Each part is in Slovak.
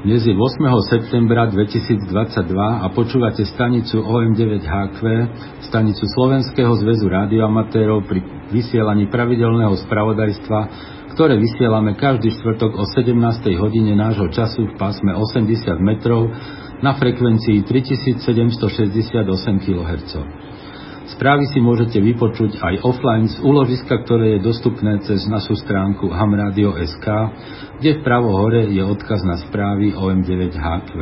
Dnes je 8. septembra 2022 a počúvate stanicu OM9HQ, stanicu Slovenského zväzu rádioamatérov pri vysielaní pravidelného spravodajstva, ktoré vysielame každý štvrtok o 17. hodine nášho času v pásme 80 metrov na frekvencii 3768 kHz. Správy si môžete vypočuť aj offline z úložiska, ktoré je dostupné cez našu stránku hamradio.sk kde vpravo hore je odkaz na správy OM9HQ.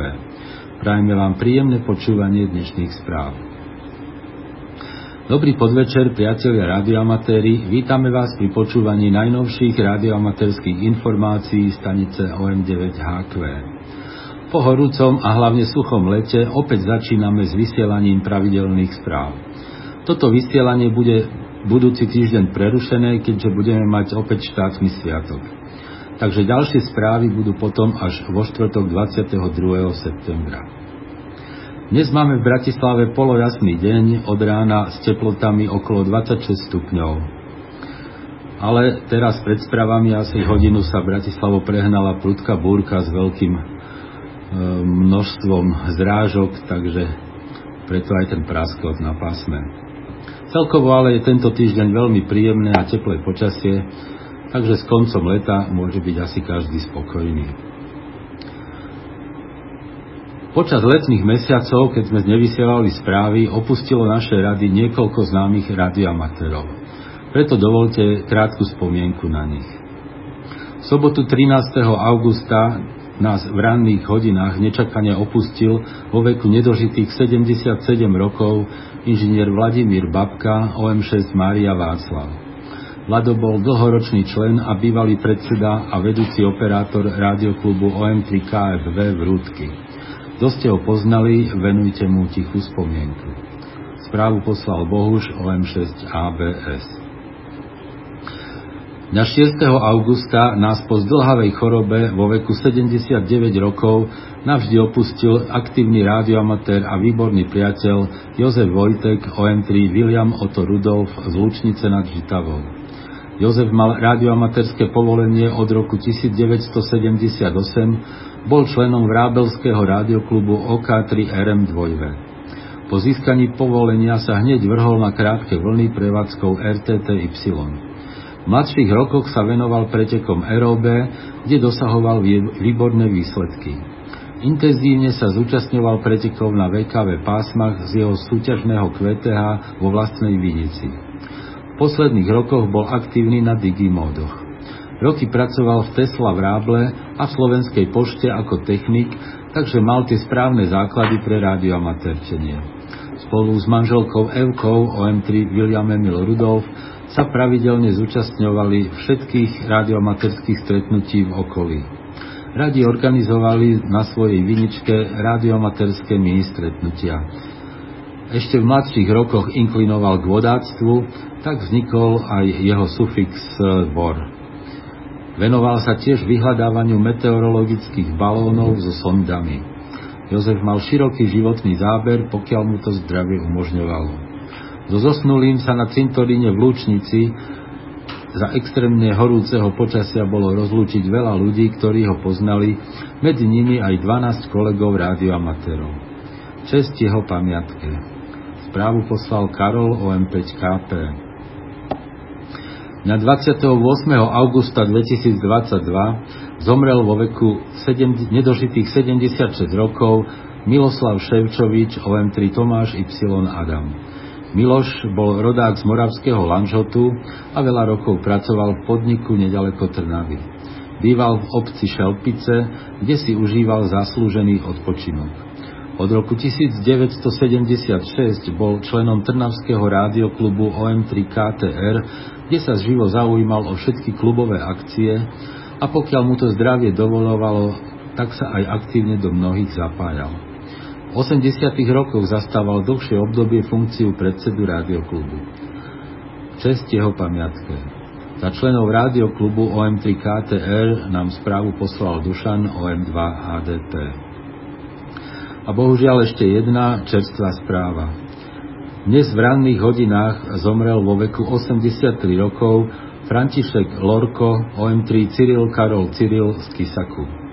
Prajme vám príjemné počúvanie dnešných správ. Dobrý podvečer, priatelia radioamatéri. Vítame vás pri počúvaní najnovších radioamatérských informácií stanice OM9HQ. Po horúcom a hlavne suchom lete opäť začíname s vysielaním pravidelných správ. Toto vysielanie bude budúci týždeň prerušené, keďže budeme mať opäť štátny sviatok takže ďalšie správy budú potom až vo štvrtok 22. septembra. Dnes máme v Bratislave polojasný deň od rána s teplotami okolo 26 stupňov. Ale teraz pred správami asi hodinu sa Bratislavo prehnala prudká búrka s veľkým e, množstvom zrážok, takže preto aj ten praskot na pásme. Celkovo ale je tento týždeň veľmi príjemné a teplé počasie, takže s koncom leta môže byť asi každý spokojný. Počas letných mesiacov, keď sme nevysielali správy, opustilo naše rady niekoľko známych radioamatérov. Preto dovolte krátku spomienku na nich. V sobotu 13. augusta nás v ranných hodinách nečakane opustil vo veku nedožitých 77 rokov inžinier Vladimír Babka OM6 Mária Václav. Lado bol dlhoročný člen a bývalý predseda a vedúci operátor rádioklubu OM3 KFV v Rúdky. Kto ste ho poznali, venujte mu tichú spomienku. Správu poslal Bohuž OM6 ABS. Na 6. augusta nás po zdlhavej chorobe vo veku 79 rokov navždy opustil aktívny rádioamatér a výborný priateľ Jozef Vojtek OM3 William Otto Rudolf z Lučnice nad Žitavou. Jozef mal radioamatérske povolenie od roku 1978, bol členom Vrábelského rádioklubu OK3RM 2 Po získaní povolenia sa hneď vrhol na krátke vlny prevádzkou RTTY. V mladších rokoch sa venoval pretekom ROB, kde dosahoval výborné výsledky. Intenzívne sa zúčastňoval pretekov na VKV pásmach z jeho súťažného QTH vo vlastnej Vinici posledných rokoch bol aktívny na digimódoch. Roky pracoval v Tesla v Ráble a v Slovenskej pošte ako technik, takže mal tie správne základy pre rádioamatérčenie. Spolu s manželkou Evkou OM3 William Emil Rudolf sa pravidelne zúčastňovali všetkých rádioamatérských stretnutí v okolí. Radi organizovali na svojej viničke rádioamatérske mini stretnutia. Ešte v mladších rokoch inklinoval k vodáctvu tak vznikol aj jeho sufix bor. Venoval sa tiež vyhľadávaniu meteorologických balónov so sondami. Jozef mal široký životný záber, pokiaľ mu to zdravie umožňovalo. So zosnulým sa na cintoríne v Lúčnici za extrémne horúceho počasia bolo rozlúčiť veľa ľudí, ktorí ho poznali, medzi nimi aj 12 kolegov rádioamatérov. Čest jeho pamiatke. Správu poslal Karol OM5KP. Na 28. augusta 2022 zomrel vo veku 7, nedožitých 76 rokov Miloslav Ševčovič OM3 Tomáš Y. Adam. Miloš bol rodák z moravského Lanžotu a veľa rokov pracoval v podniku nedaleko Trnavy. Býval v obci Šelpice, kde si užíval zaslúžený odpočinok. Od roku 1976 bol členom Trnavského rádioklubu OM3 KTR, kde sa živo zaujímal o všetky klubové akcie a pokiaľ mu to zdravie dovolovalo, tak sa aj aktívne do mnohých zapájal. V 80. rokoch zastával dlhšie obdobie funkciu predsedu rádioklubu. Čest jeho pamiatke. Za členov rádioklubu OM3 KTR nám správu poslal Dušan OM2 HDP. A bohužiaľ ešte jedna čerstvá správa. Dnes v ranných hodinách zomrel vo veku 83 rokov František Lorko, OM3 Cyril Karol Cyril z Kisaku.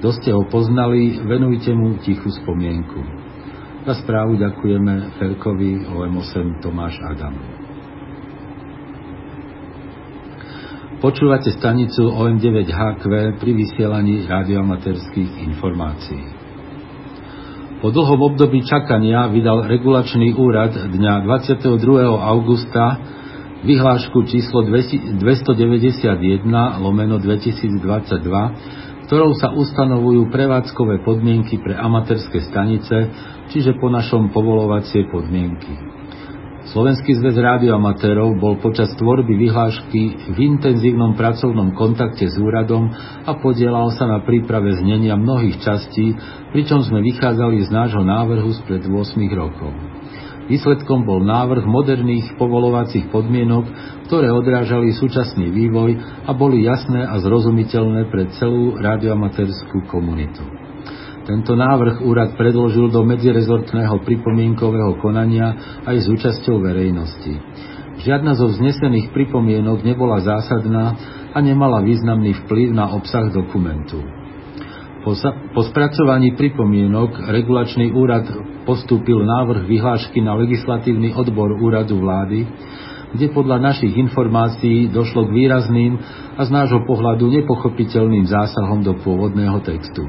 Kto ste ho poznali, venujte mu tichú spomienku. Za správu ďakujeme Ferkovi OM8 Tomáš Adam. Počúvate stanicu OM9HQ pri vysielaní radioamaterských informácií. Po dlhom období čakania vydal regulačný úrad dňa 22. augusta vyhlášku číslo 291 lomeno 2022 ktorou sa ustanovujú prevádzkové podmienky pre amatérske stanice, čiže po našom povolovacie podmienky. Slovenský zväz rádioamatérov bol počas tvorby vyhlášky v intenzívnom pracovnom kontakte s úradom a podielal sa na príprave znenia mnohých častí, pričom sme vychádzali z nášho návrhu spred 8 rokov. Výsledkom bol návrh moderných povolovacích podmienok, ktoré odrážali súčasný vývoj a boli jasné a zrozumiteľné pre celú radioamatérskú komunitu. Tento návrh úrad predložil do medzirezortného pripomienkového konania aj s účasťou verejnosti. Žiadna zo vznesených pripomienok nebola zásadná a nemala významný vplyv na obsah dokumentu. Po, po spracovaní pripomienok regulačný úrad postúpil návrh vyhlášky na legislatívny odbor úradu vlády, kde podľa našich informácií došlo k výrazným a z nášho pohľadu nepochopiteľným zásahom do pôvodného textu.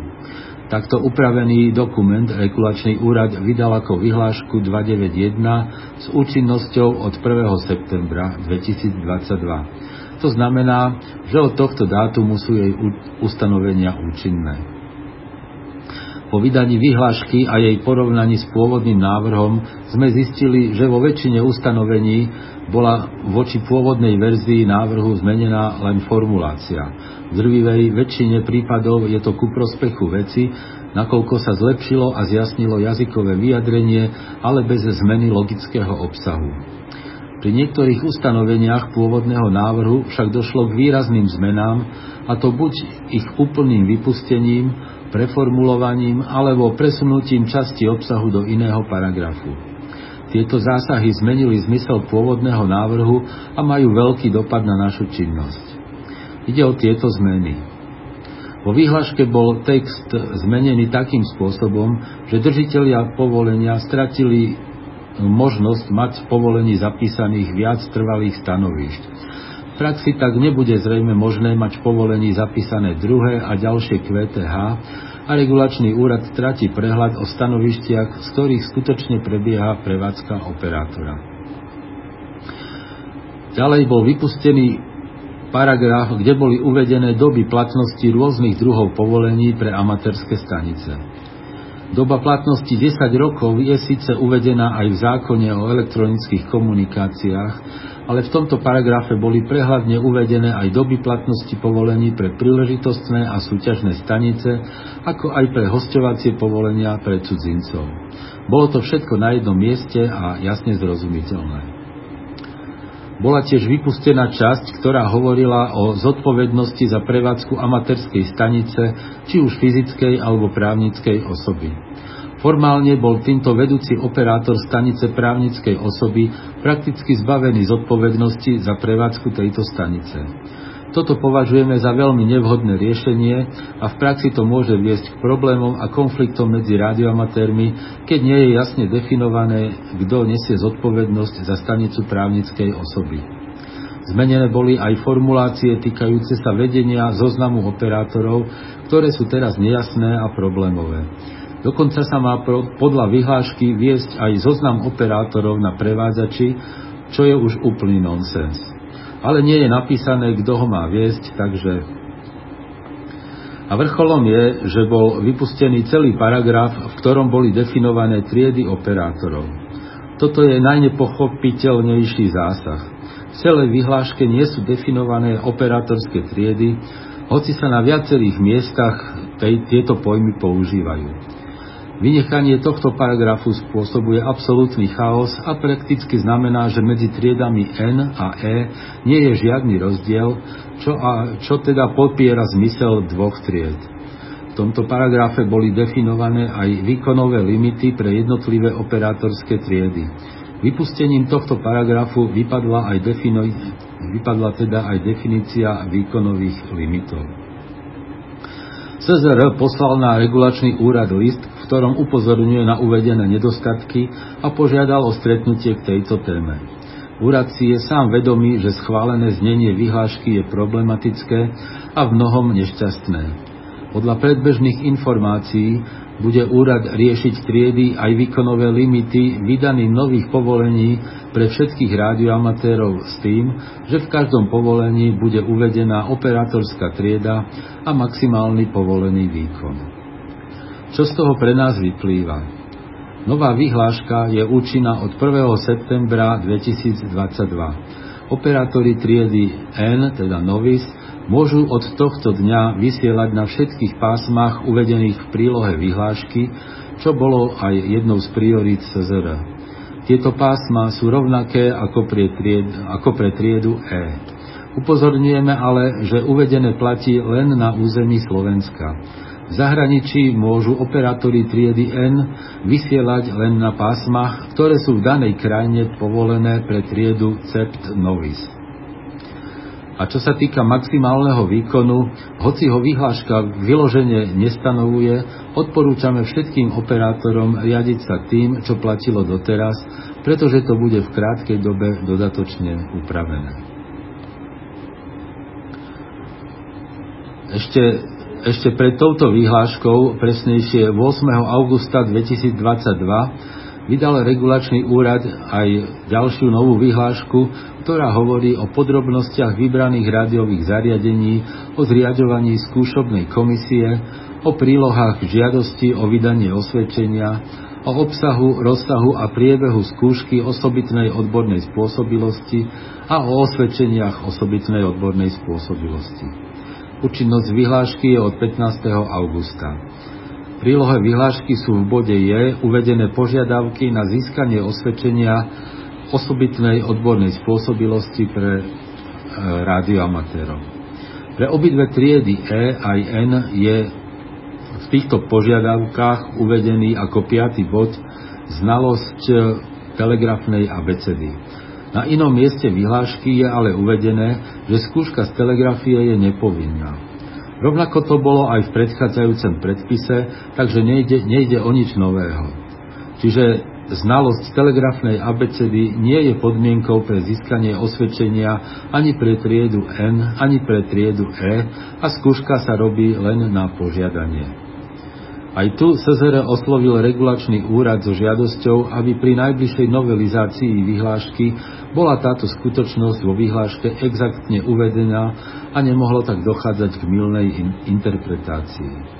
Takto upravený dokument regulačný úrad vydal ako vyhlášku 291 s účinnosťou od 1. septembra 2022. To znamená, že od tohto dátumu sú jej ustanovenia účinné. Po vydaní vyhlášky a jej porovnaní s pôvodným návrhom sme zistili, že vo väčšine ustanovení bola voči pôvodnej verzii návrhu zmenená len formulácia. V drvivej väčšine prípadov je to ku prospechu veci, nakoľko sa zlepšilo a zjasnilo jazykové vyjadrenie, ale bez zmeny logického obsahu. Pri niektorých ustanoveniach pôvodného návrhu však došlo k výrazným zmenám, a to buď ich úplným vypustením, preformulovaním alebo presunutím časti obsahu do iného paragrafu. Tieto zásahy zmenili zmysel pôvodného návrhu a majú veľký dopad na našu činnosť. Ide o tieto zmeny. Vo výhľaške bol text zmenený takým spôsobom, že držitelia povolenia stratili možnosť mať v povolení zapísaných viac trvalých stanovišť. V praxi tak nebude zrejme možné mať povolení zapísané druhé a ďalšie QTH a regulačný úrad stratí prehľad o stanovištiach, z ktorých skutočne prebieha prevádzka operátora. Ďalej bol vypustený paragraf, kde boli uvedené doby platnosti rôznych druhov povolení pre amatérske stanice. Doba platnosti 10 rokov je síce uvedená aj v zákone o elektronických komunikáciách, ale v tomto paragrafe boli prehľadne uvedené aj doby platnosti povolení pre príležitostné a súťažné stanice, ako aj pre hostovacie povolenia pre cudzincov. Bolo to všetko na jednom mieste a jasne zrozumiteľné. Bola tiež vypustená časť, ktorá hovorila o zodpovednosti za prevádzku amatérskej stanice, či už fyzickej alebo právnickej osoby. Formálne bol týmto vedúci operátor stanice právnickej osoby prakticky zbavený zodpovednosti za prevádzku tejto stanice. Toto považujeme za veľmi nevhodné riešenie a v praxi to môže viesť k problémom a konfliktom medzi radioamatérmi, keď nie je jasne definované, kto nesie zodpovednosť za stanicu právnickej osoby. Zmenené boli aj formulácie týkajúce sa vedenia zoznamu operátorov, ktoré sú teraz nejasné a problémové. Dokonca sa má podľa vyhlášky viesť aj zoznam operátorov na prevádzači, čo je už úplný nonsens ale nie je napísané, kto ho má viesť, takže... A vrcholom je, že bol vypustený celý paragraf, v ktorom boli definované triedy operátorov. Toto je najnepochopiteľnejší zásah. V celej vyhláške nie sú definované operátorské triedy, hoci sa na viacerých miestach tej, tieto pojmy používajú. Vynechanie tohto paragrafu spôsobuje absolútny chaos a prakticky znamená, že medzi triedami N a E nie je žiadny rozdiel, čo, a, čo teda popiera zmysel dvoch tried. V tomto paragrafe boli definované aj výkonové limity pre jednotlivé operátorské triedy. Vypustením tohto paragrafu vypadla, aj defino, vypadla teda aj definícia výkonových limitov. CZR poslal na regulačný úrad list, v ktorom upozorňuje na uvedené nedostatky a požiadal o stretnutie k tejto téme. Úrad si je sám vedomý, že schválené znenie vyhlášky je problematické a v mnohom nešťastné. Podľa predbežných informácií bude úrad riešiť triedy aj výkonové limity vydaných nových povolení pre všetkých rádioamatérov s tým, že v každom povolení bude uvedená operátorská trieda a maximálny povolený výkon. Čo z toho pre nás vyplýva? Nová vyhláška je účinná od 1. septembra 2022. Operátori triedy N, teda Novis, môžu od tohto dňa vysielať na všetkých pásmach uvedených v prílohe vyhlášky, čo bolo aj jednou z priorít CZR. Tieto pásma sú rovnaké ako pre, tried, ako pre triedu E. Upozorňujeme ale, že uvedené platí len na území Slovenska. V zahraničí môžu operátori triedy N vysielať len na pásmach, ktoré sú v danej krajine povolené pre triedu CEPT Novis. A čo sa týka maximálneho výkonu, hoci ho vyhláška vyloženie nestanovuje, odporúčame všetkým operátorom riadiť sa tým, čo platilo doteraz, pretože to bude v krátkej dobe dodatočne upravené. Ešte, ešte pred touto vyhláškou, presnejšie 8. augusta 2022, vydal regulačný úrad aj ďalšiu novú vyhlášku, ktorá hovorí o podrobnostiach vybraných rádiových zariadení, o zriadovaní skúšobnej komisie, o prílohách žiadosti o vydanie osvedčenia, o obsahu, rozsahu a priebehu skúšky osobitnej odbornej spôsobilosti a o osvedčeniach osobitnej odbornej spôsobilosti. Účinnosť vyhlášky je od 15. augusta. V prílohe vyhlášky sú v bode J uvedené požiadavky na získanie osvedčenia osobitnej odbornej spôsobilosti pre e, rádioamatérov. Pre obidve triedy E aj N je v týchto požiadavkách uvedený ako piatý bod znalosť telegrafnej abecedy. Na inom mieste vyhlášky je ale uvedené, že skúška z telegrafie je nepovinná. Rovnako to bolo aj v predchádzajúcom predpise, takže nejde, nejde o nič nového. Čiže znalosť telegrafnej abecedy nie je podmienkou pre získanie osvedčenia ani pre triedu N, ani pre triedu E a skúška sa robí len na požiadanie. Aj tu SZR oslovil regulačný úrad so žiadosťou, aby pri najbližšej novelizácii vyhlášky bola táto skutočnosť vo vyhláške exaktne uvedená a nemohlo tak dochádzať k milnej interpretácii.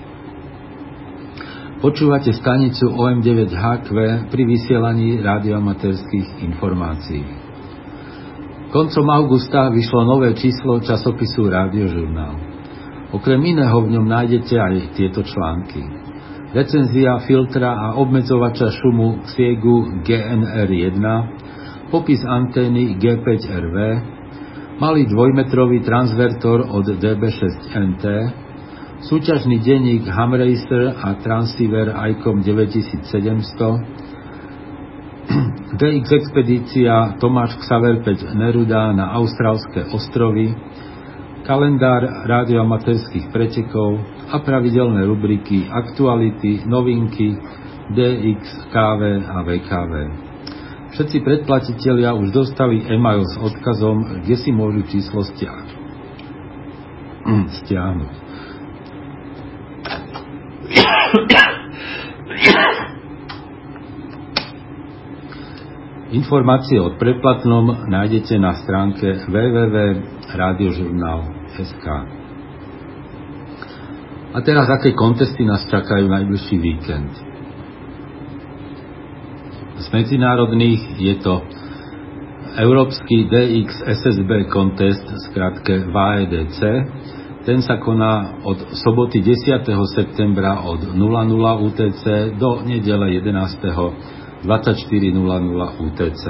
Počúvate stanicu OM9HQ pri vysielaní radioamatérských informácií. Koncom augusta vyšlo nové číslo časopisu Rádiožurnál. Okrem iného v ňom nájdete aj tieto články. Recenzia filtra a obmedzovača šumu Xiegu GNR1, popis antény G5RV, malý dvojmetrový transvertor od DB6NT, súťažný denník Hamracer a Transceiver ICOM 9700, DX expedícia Tomáš Xaver 5 Neruda na Austrálske ostrovy, kalendár rádioamatérských pretekov a pravidelné rubriky Aktuality, Novinky, DX, KV a VKV. Všetci predplatitelia už dostali e-mail s odkazom, kde si môžu číslo stiahnuť. Informácie o predplatnom nájdete na stránke www.radiožurnal.sk A teraz, aké kontesty nás čakajú najbližší víkend? Z medzinárodných je to Európsky DX SSB kontest, skratke VAEDC, ten sa koná od soboty 10. septembra od 00 UTC do nedele 11. 24.00 UTC.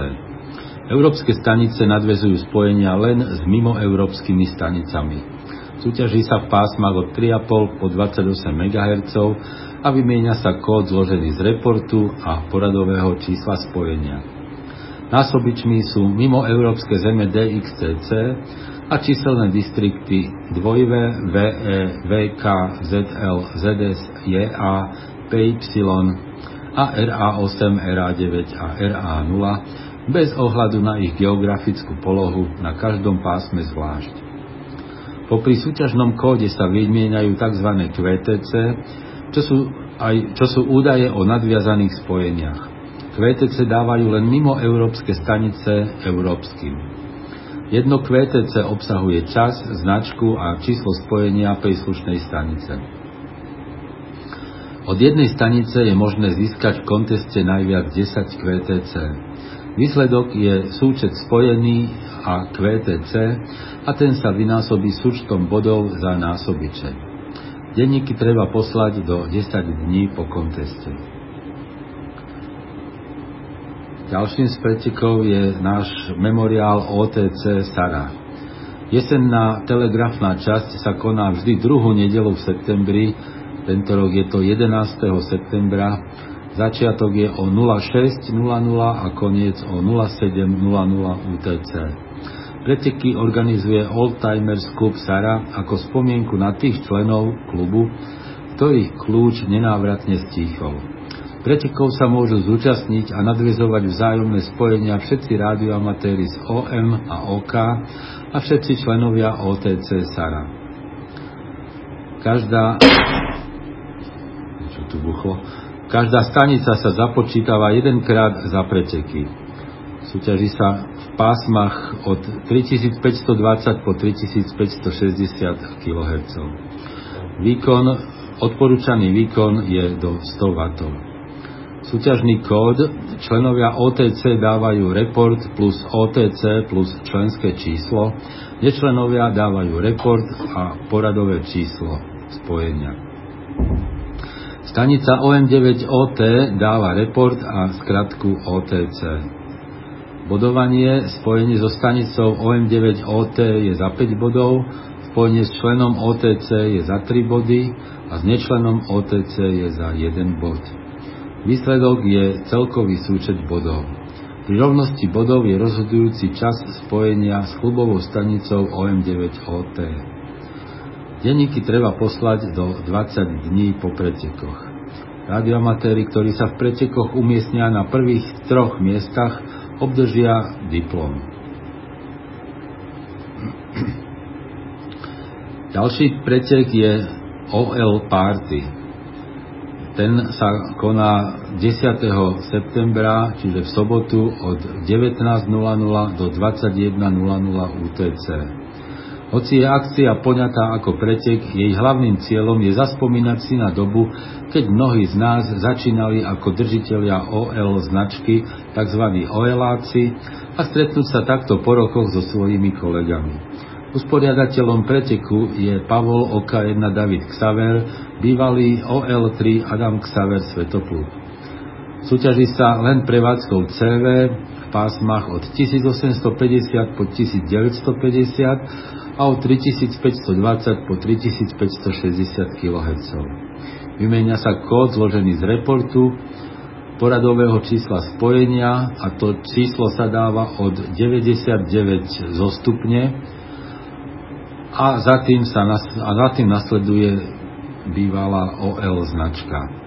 Európske stanice nadvezujú spojenia len s mimoeurópskymi stanicami. Súťaží sa v pásmach od 3,5 po 28 MHz a vymieňa sa kód zložený z reportu a poradového čísla spojenia. Násobičmi sú mimoeurópske zeme DXCC, a číselné distrikty 2V, VE, VK, ZL, ZS, JA, PY a RA8, RA9 a RA0 bez ohľadu na ich geografickú polohu na každom pásme zvlášť. Popri súťažnom kóde sa vymieňajú tzv. QTC, čo sú, aj, čo sú údaje o nadviazaných spojeniach. QTC dávajú len mimo európske stanice európskym. Jedno QTC obsahuje čas, značku a číslo spojenia príslušnej stanice. Od jednej stanice je možné získať v konteste najviac 10 QTC. Výsledok je súčet spojený a QTC a ten sa vynásobí súčtom bodov za násobiče. Denníky treba poslať do 10 dní po konteste. Ďalším z pretekov je náš memoriál OTC Sara. Jesenná telegrafná časť sa koná vždy druhú nedelu v septembri, tento rok je to 11. septembra, začiatok je o 06.00 a koniec o 07.00 UTC. Preteky organizuje Old Timers Club Sara ako spomienku na tých členov klubu, ktorých kľúč nenávratne stíchol. Pretekov sa môžu zúčastniť a nadvezovať vzájomné spojenia všetci rádioamatéri z OM a OK a všetci členovia OTC SARA. Každá čo tu buchlo? Každá stanica sa započítava jedenkrát za preteky. Súťaží sa v pásmach od 3520 po 3560 kHz. Výkon, odporúčaný výkon je do 100 W. Súťažný kód členovia OTC dávajú report plus OTC plus členské číslo, nečlenovia dávajú report a poradové číslo spojenia. Stanica OM9OT dáva report a skratku OTC. Bodovanie spojenie so stanicou OM9OT je za 5 bodov, spojenie s členom OTC je za 3 body a s nečlenom OTC je za 1 bod. Výsledok je celkový súčet bodov. Pri rovnosti bodov je rozhodujúci čas spojenia s klubovou stanicou OM9OT. Denníky treba poslať do 20 dní po pretekoch. Radioamatéri, ktorí sa v pretekoch umiestnia na prvých troch miestach, obdržia diplom. Ďalší pretek je OL Party. Ten sa koná 10. septembra, čiže v sobotu od 19.00 do 21.00 UTC. Hoci je akcia poňatá ako pretek, jej hlavným cieľom je zaspomínať si na dobu, keď mnohí z nás začínali ako držiteľia OL značky, tzv. OLáci, a stretnúť sa takto po rokoch so svojimi kolegami. Usporiadateľom preteku je Pavol OK1 David Xaver, bývalý OL3 Adam Xaver Svetopluk. Súťaží sa len prevádzkou CV v pásmach od 1850 po 1950 a od 3520 po 3560 kHz. Vymenia sa kód zložený z reportu, poradového čísla spojenia a to číslo sa dáva od 99 zo stupne a za tým, sa, a za tým nasleduje bývalá OL značka.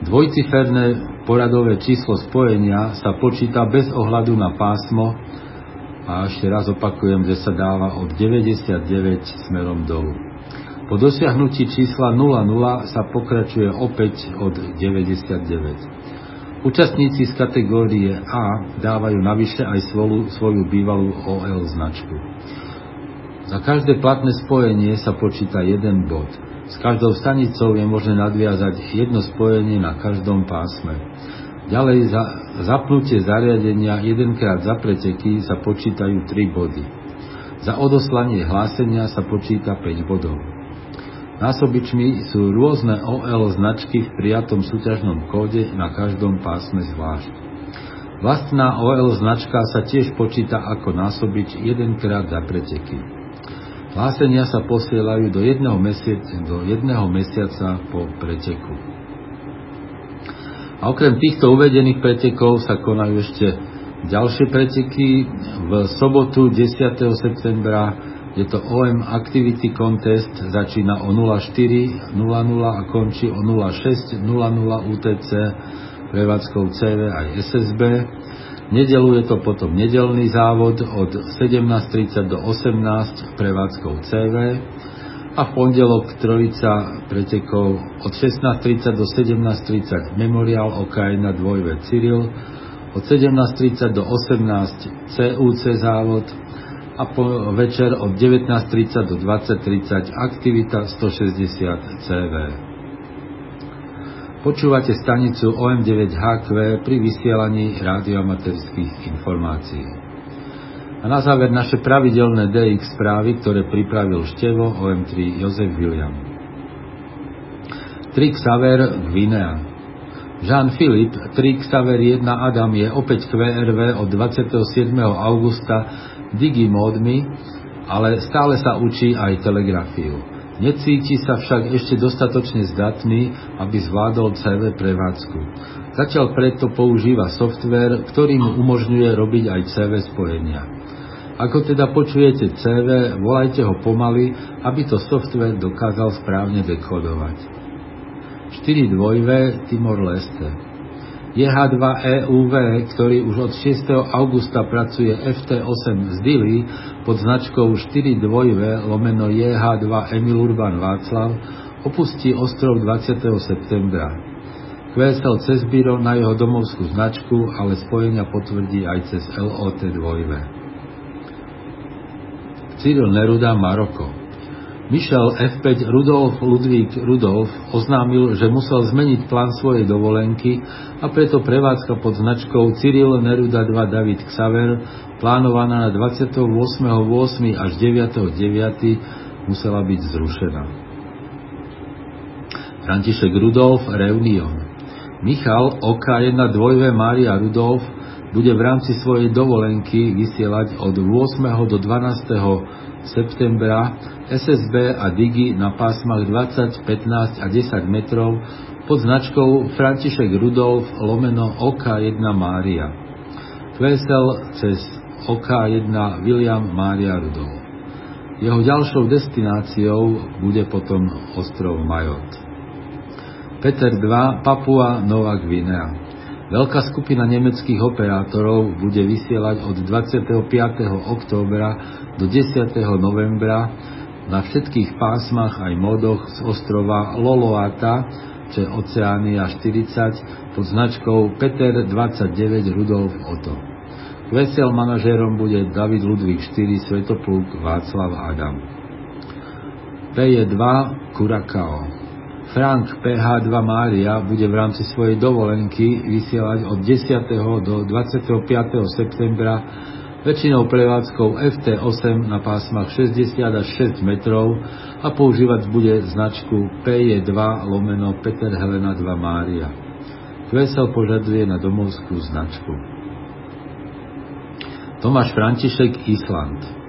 Dvojciferné poradové číslo spojenia sa počíta bez ohľadu na pásmo a ešte raz opakujem, že sa dáva od 99 smerom dolu. Po dosiahnutí čísla 00 sa pokračuje opäť od 99. Účastníci z kategórie A dávajú navyše aj svoju, svoju bývalú OL značku. Za každé platné spojenie sa počíta jeden bod. S každou stanicou je možné nadviazať jedno spojenie na každom pásme. Ďalej za zapnutie zariadenia jedenkrát za preteky sa počítajú 3 body. Za odoslanie hlásenia sa počíta 5 bodov. Násobičmi sú rôzne OL značky v prijatom súťažnom kóde na každom pásme zvlášť. Vlastná OL značka sa tiež počíta ako násobič jedenkrát za preteky. Hlásenia sa posielajú do jedného, mesiaca, do jedného mesiaca po preteku. A okrem týchto uvedených pretekov sa konajú ešte Ďalšie preteky v sobotu 10. septembra je to OM Activity Contest, začína o 04.00 a končí o 06.00 UTC prevádzkou CV aj SSB. Nedelu je to potom nedelný závod od 17.30 do 18 prevádzkou CV a v pondelok trojica pretekov od 16.30 do 17.30 Memorial OK1 dvojve Cyril, od 17.30 do 18 CUC závod a po večer od 19.30 do 20.30 aktivita 160 CV. Počúvate stanicu OM9HQ pri vysielaní radioamaterských informácií. A na záver naše pravidelné DX správy, ktoré pripravil Števo OM3 Jozef William. Trix Saver Gvinea. Jean-Philippe Trix Saver 1 Adam je opäť QRV od 27. augusta digimódmi, ale stále sa učí aj telegrafiu. Necíti sa však ešte dostatočne zdatný, aby zvládol CV prevádzku. Zatiaľ preto používa software, ktorý mu umožňuje robiť aj CV spojenia. Ako teda počujete CV, volajte ho pomaly, aby to software dokázal správne dekodovať. 4 dvojve Timor Leste. JH2EUV, ktorý už od 6. augusta pracuje FT8 z Dili pod značkou 4 dvojve lomeno JH2 Emil Urban Václav, opustí ostrov 20. septembra. QSL cez Biro na jeho domovskú značku, ale spojenia potvrdí aj cez LOT dvojve. Cyril Neruda, Maroko. Michel F5 Rudolf Ludvík Rudolf oznámil, že musel zmeniť plán svojej dovolenky a preto prevádzka pod značkou Cyril Neruda 2 David Xaver plánovaná na 28.8. až 9.9. musela byť zrušená. František Rudolf Reunion Michal OK1 dvojve Mária Rudolf bude v rámci svojej dovolenky vysielať od 8. do 12. septembra SSB a Digi na pásmach 20, 15 a 10 metrov pod značkou František Rudolf lomeno OK1 Mária. Kvesel cez OK1 William Mária Rudolf. Jeho ďalšou destináciou bude potom ostrov Majot. Peter 2, Papua Nová Gvinea. Veľká skupina nemeckých operátorov bude vysielať od 25. októbra do 10. novembra na všetkých pásmach aj modoch z ostrova Loloata, čo je Oceánia 40, pod značkou Peter 29 Rudolf Otto. Vesel manažérom bude David Ludvík 4 Svetopluk Václav Adam. PE2 Kurakao Frank PH2 Mária bude v rámci svojej dovolenky vysielať od 10. do 25. septembra väčšinou prevádzkou FT8 na pásmach 60 až 6 metrov a používať bude značku PJ2 lomeno Peter Helena 2 Mária. Kvesel požaduje na domovskú značku. Tomáš František Island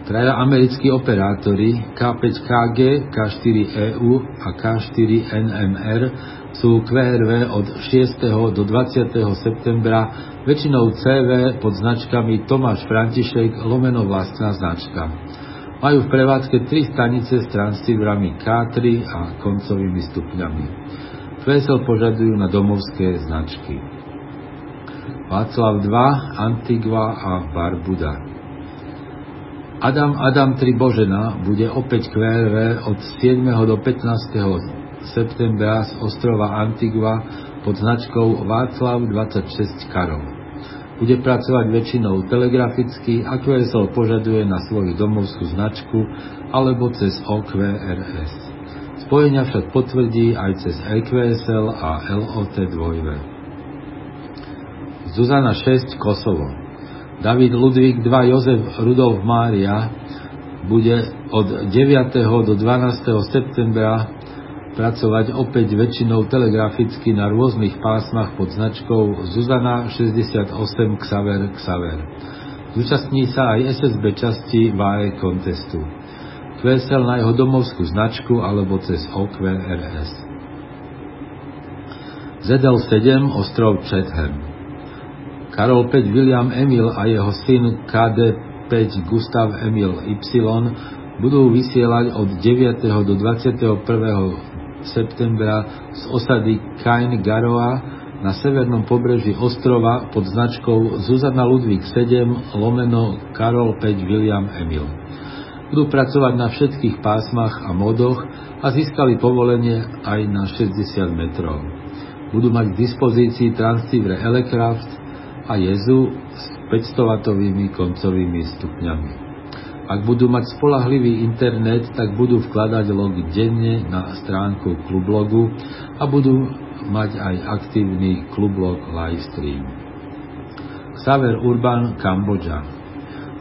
Traja americkí operátori K5KG, K4EU a K4NMR sú QRV od 6. do 20. septembra väčšinou CV pod značkami Tomáš František lomeno vlastná značka. Majú v prevádzke tri stanice s transceiverami K3 a koncovými stupňami. QSL požadujú na domovské značky. Václav 2, Antigua a Barbuda. Adam Adam Tribožena bude opäť QRV od 7. do 15. septembra z ostrova Antigua pod značkou Václav 26 Karol. Bude pracovať väčšinou telegraficky a QSL požaduje na svoju domovskú značku alebo cez OQRS. Spojenia však potvrdí aj cez EQSL a LOT 2. Zuzana 6 Kosovo David Ludvík II Jozef Rudolf Mária bude od 9. do 12. septembra pracovať opäť väčšinou telegraficky na rôznych pásmach pod značkou Zuzana 68 Xaver Xaver. Zúčastní sa aj SSB časti VAE kontestu. QSL na jeho domovskú značku alebo cez OQRS. ZL7 ostrov Chatham Karol 5 William Emil a jeho syn KD 5 Gustav Emil Y budú vysielať od 9. do 21. septembra z osady Kain Garoa na severnom pobreží ostrova pod značkou Zuzana Ludvík 7 lomeno Karol 5 William Emil. Budú pracovať na všetkých pásmach a modoch a získali povolenie aj na 60 metrov. Budú mať k dispozícii transcívre Elecraft a Jezu s 500 W koncovými stupňami. Ak budú mať spolahlivý internet, tak budú vkladať log denne na stránku klublogu a budú mať aj aktívny klublog livestream. Xaver Urban, Kambodža.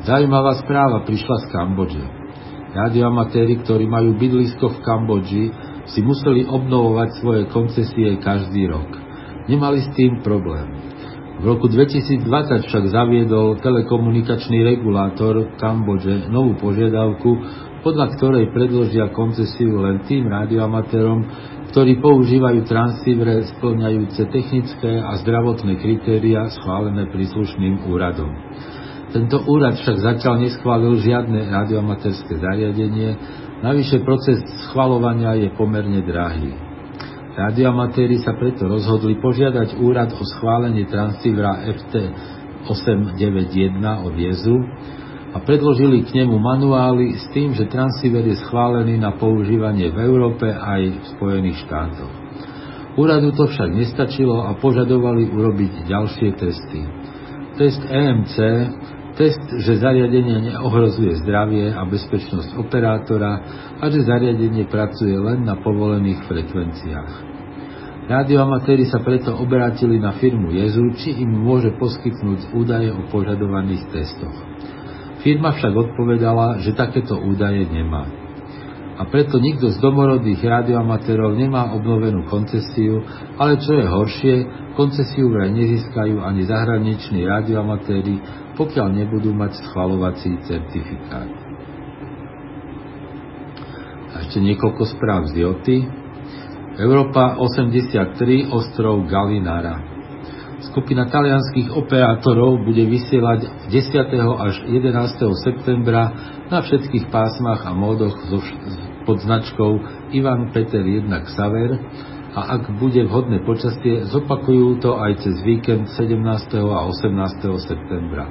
Zajímavá správa prišla z Kambodže. Radioamatéri, ktorí majú bydlisko v Kambodži, si museli obnovovať svoje koncesie každý rok. Nemali s tým problém. V roku 2020 však zaviedol telekomunikačný regulátor Kambodže novú požiadavku, podľa ktorej predložia koncesiu len tým radioamatérom, ktorí používajú transcívre splňajúce technické a zdravotné kritéria schválené príslušným úradom. Tento úrad však zatiaľ neschválil žiadne radioamatérske zariadenie, navyše proces schvalovania je pomerne drahý. Radioamatéri sa preto rozhodli požiadať úrad o schválenie transcívra FT 891 od Jezu a predložili k nemu manuály s tým, že transceiver je schválený na používanie v Európe aj v Spojených štátoch. Úradu to však nestačilo a požadovali urobiť ďalšie testy. Test EMC, test, že zariadenie neohrozuje zdravie a bezpečnosť operátora a že zariadenie pracuje len na povolených frekvenciách. Radioamatéri sa preto obrátili na firmu Jezu, či im môže poskytnúť údaje o požadovaných testoch. Firma však odpovedala, že takéto údaje nemá. A preto nikto z domorodých radioamatérov nemá obnovenú koncesiu, ale čo je horšie, koncesiu vraj nezískajú ani zahraniční radioamatéri, pokiaľ nebudú mať schvalovací certifikát. A ešte niekoľko správ z Joty. Európa 83, ostrov Galinara. Skupina talianských operátorov bude vysielať 10. až 11. septembra na všetkých pásmach a módoch pod značkou Ivan Peter 1 Xaver a ak bude vhodné počasie, zopakujú to aj cez víkend 17. a 18. septembra.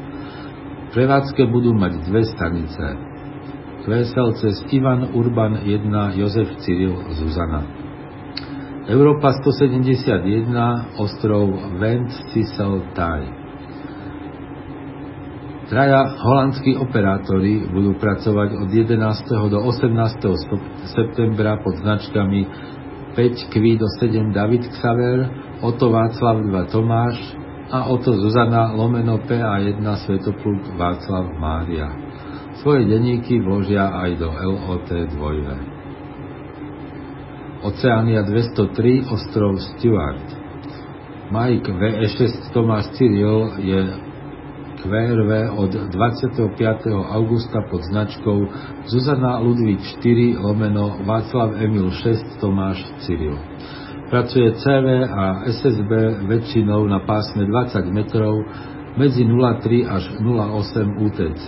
Prevádzke budú mať dve stanice. Kvesel cez Ivan Urban 1 Jozef Cyril Zuzana. Európa 171, ostrov Vent Cecil Tai. Traja holandskí operátori budú pracovať od 11. do 18. septembra pod značkami 5 Kvido 7 David Xaver, Oto Václav 2 Tomáš a Oto Zuzana Lomeno PA1 Svetopluk Václav Mária. Svoje denníky vložia aj do LOT 2. Oceánia 203, ostrov Stewart. Mike VE6 Tomáš Cyril je QRV od 25. augusta pod značkou Zuzana Ludvík 4 lomeno Václav Emil 6 Tomáš Cyril. Pracuje CV a SSB väčšinou na pásme 20 metrov medzi 0,3 až 0,8 UTC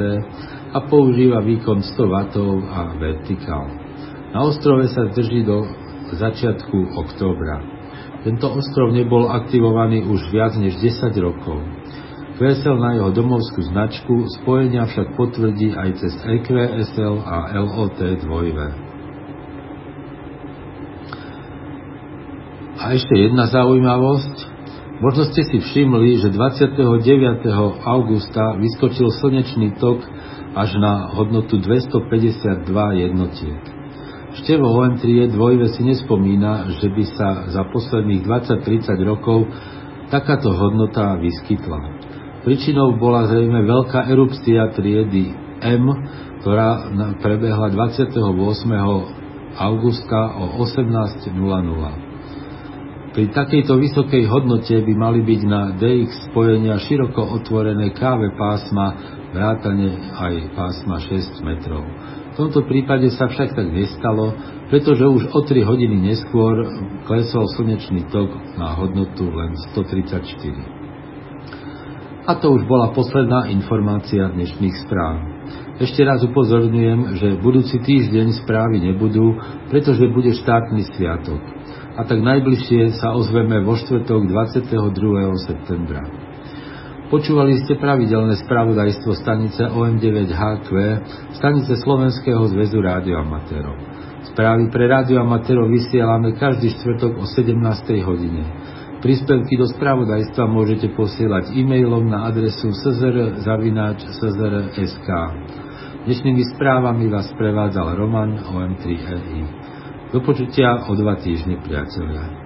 a používa výkon 100 W a vertikál. Na ostrove sa drží do začiatku októbra. Tento ostrov nebol aktivovaný už viac než 10 rokov. Kvesel na jeho domovskú značku spojenia však potvrdí aj cez EQSL a LOT 2. A ešte jedna zaujímavosť. Možno ste si všimli, že 29. augusta vyskočil slnečný tok až na hodnotu 252 jednotiek. Števo Oentrie dvojve si nespomína, že by sa za posledných 20-30 rokov takáto hodnota vyskytla. Príčinou bola zrejme veľká erupcia triedy M, ktorá prebehla 28. augusta o 18.00. Pri takejto vysokej hodnote by mali byť na DX spojenia široko otvorené káve pásma, vrátane aj pásma 6 metrov. V tomto prípade sa však tak nestalo, pretože už o 3 hodiny neskôr klesol slnečný tok na hodnotu len 134. A to už bola posledná informácia dnešných správ. Ešte raz upozorňujem, že budúci týždeň správy nebudú, pretože bude štátny sviatok. A tak najbližšie sa ozveme vo štvrtok 22. septembra. Počúvali ste pravidelné spravodajstvo stanice OM9HQ, stanice Slovenského zväzu rádioamatérov. Správy pre rádioamatérov vysielame každý štvrtok o 17. hodine. Príspevky do spravodajstva môžete posielať e-mailom na adresu szr.sk. Dnešnými správami vás prevádzal Roman OM3EI. Do počutia o dva týždne, priatelia.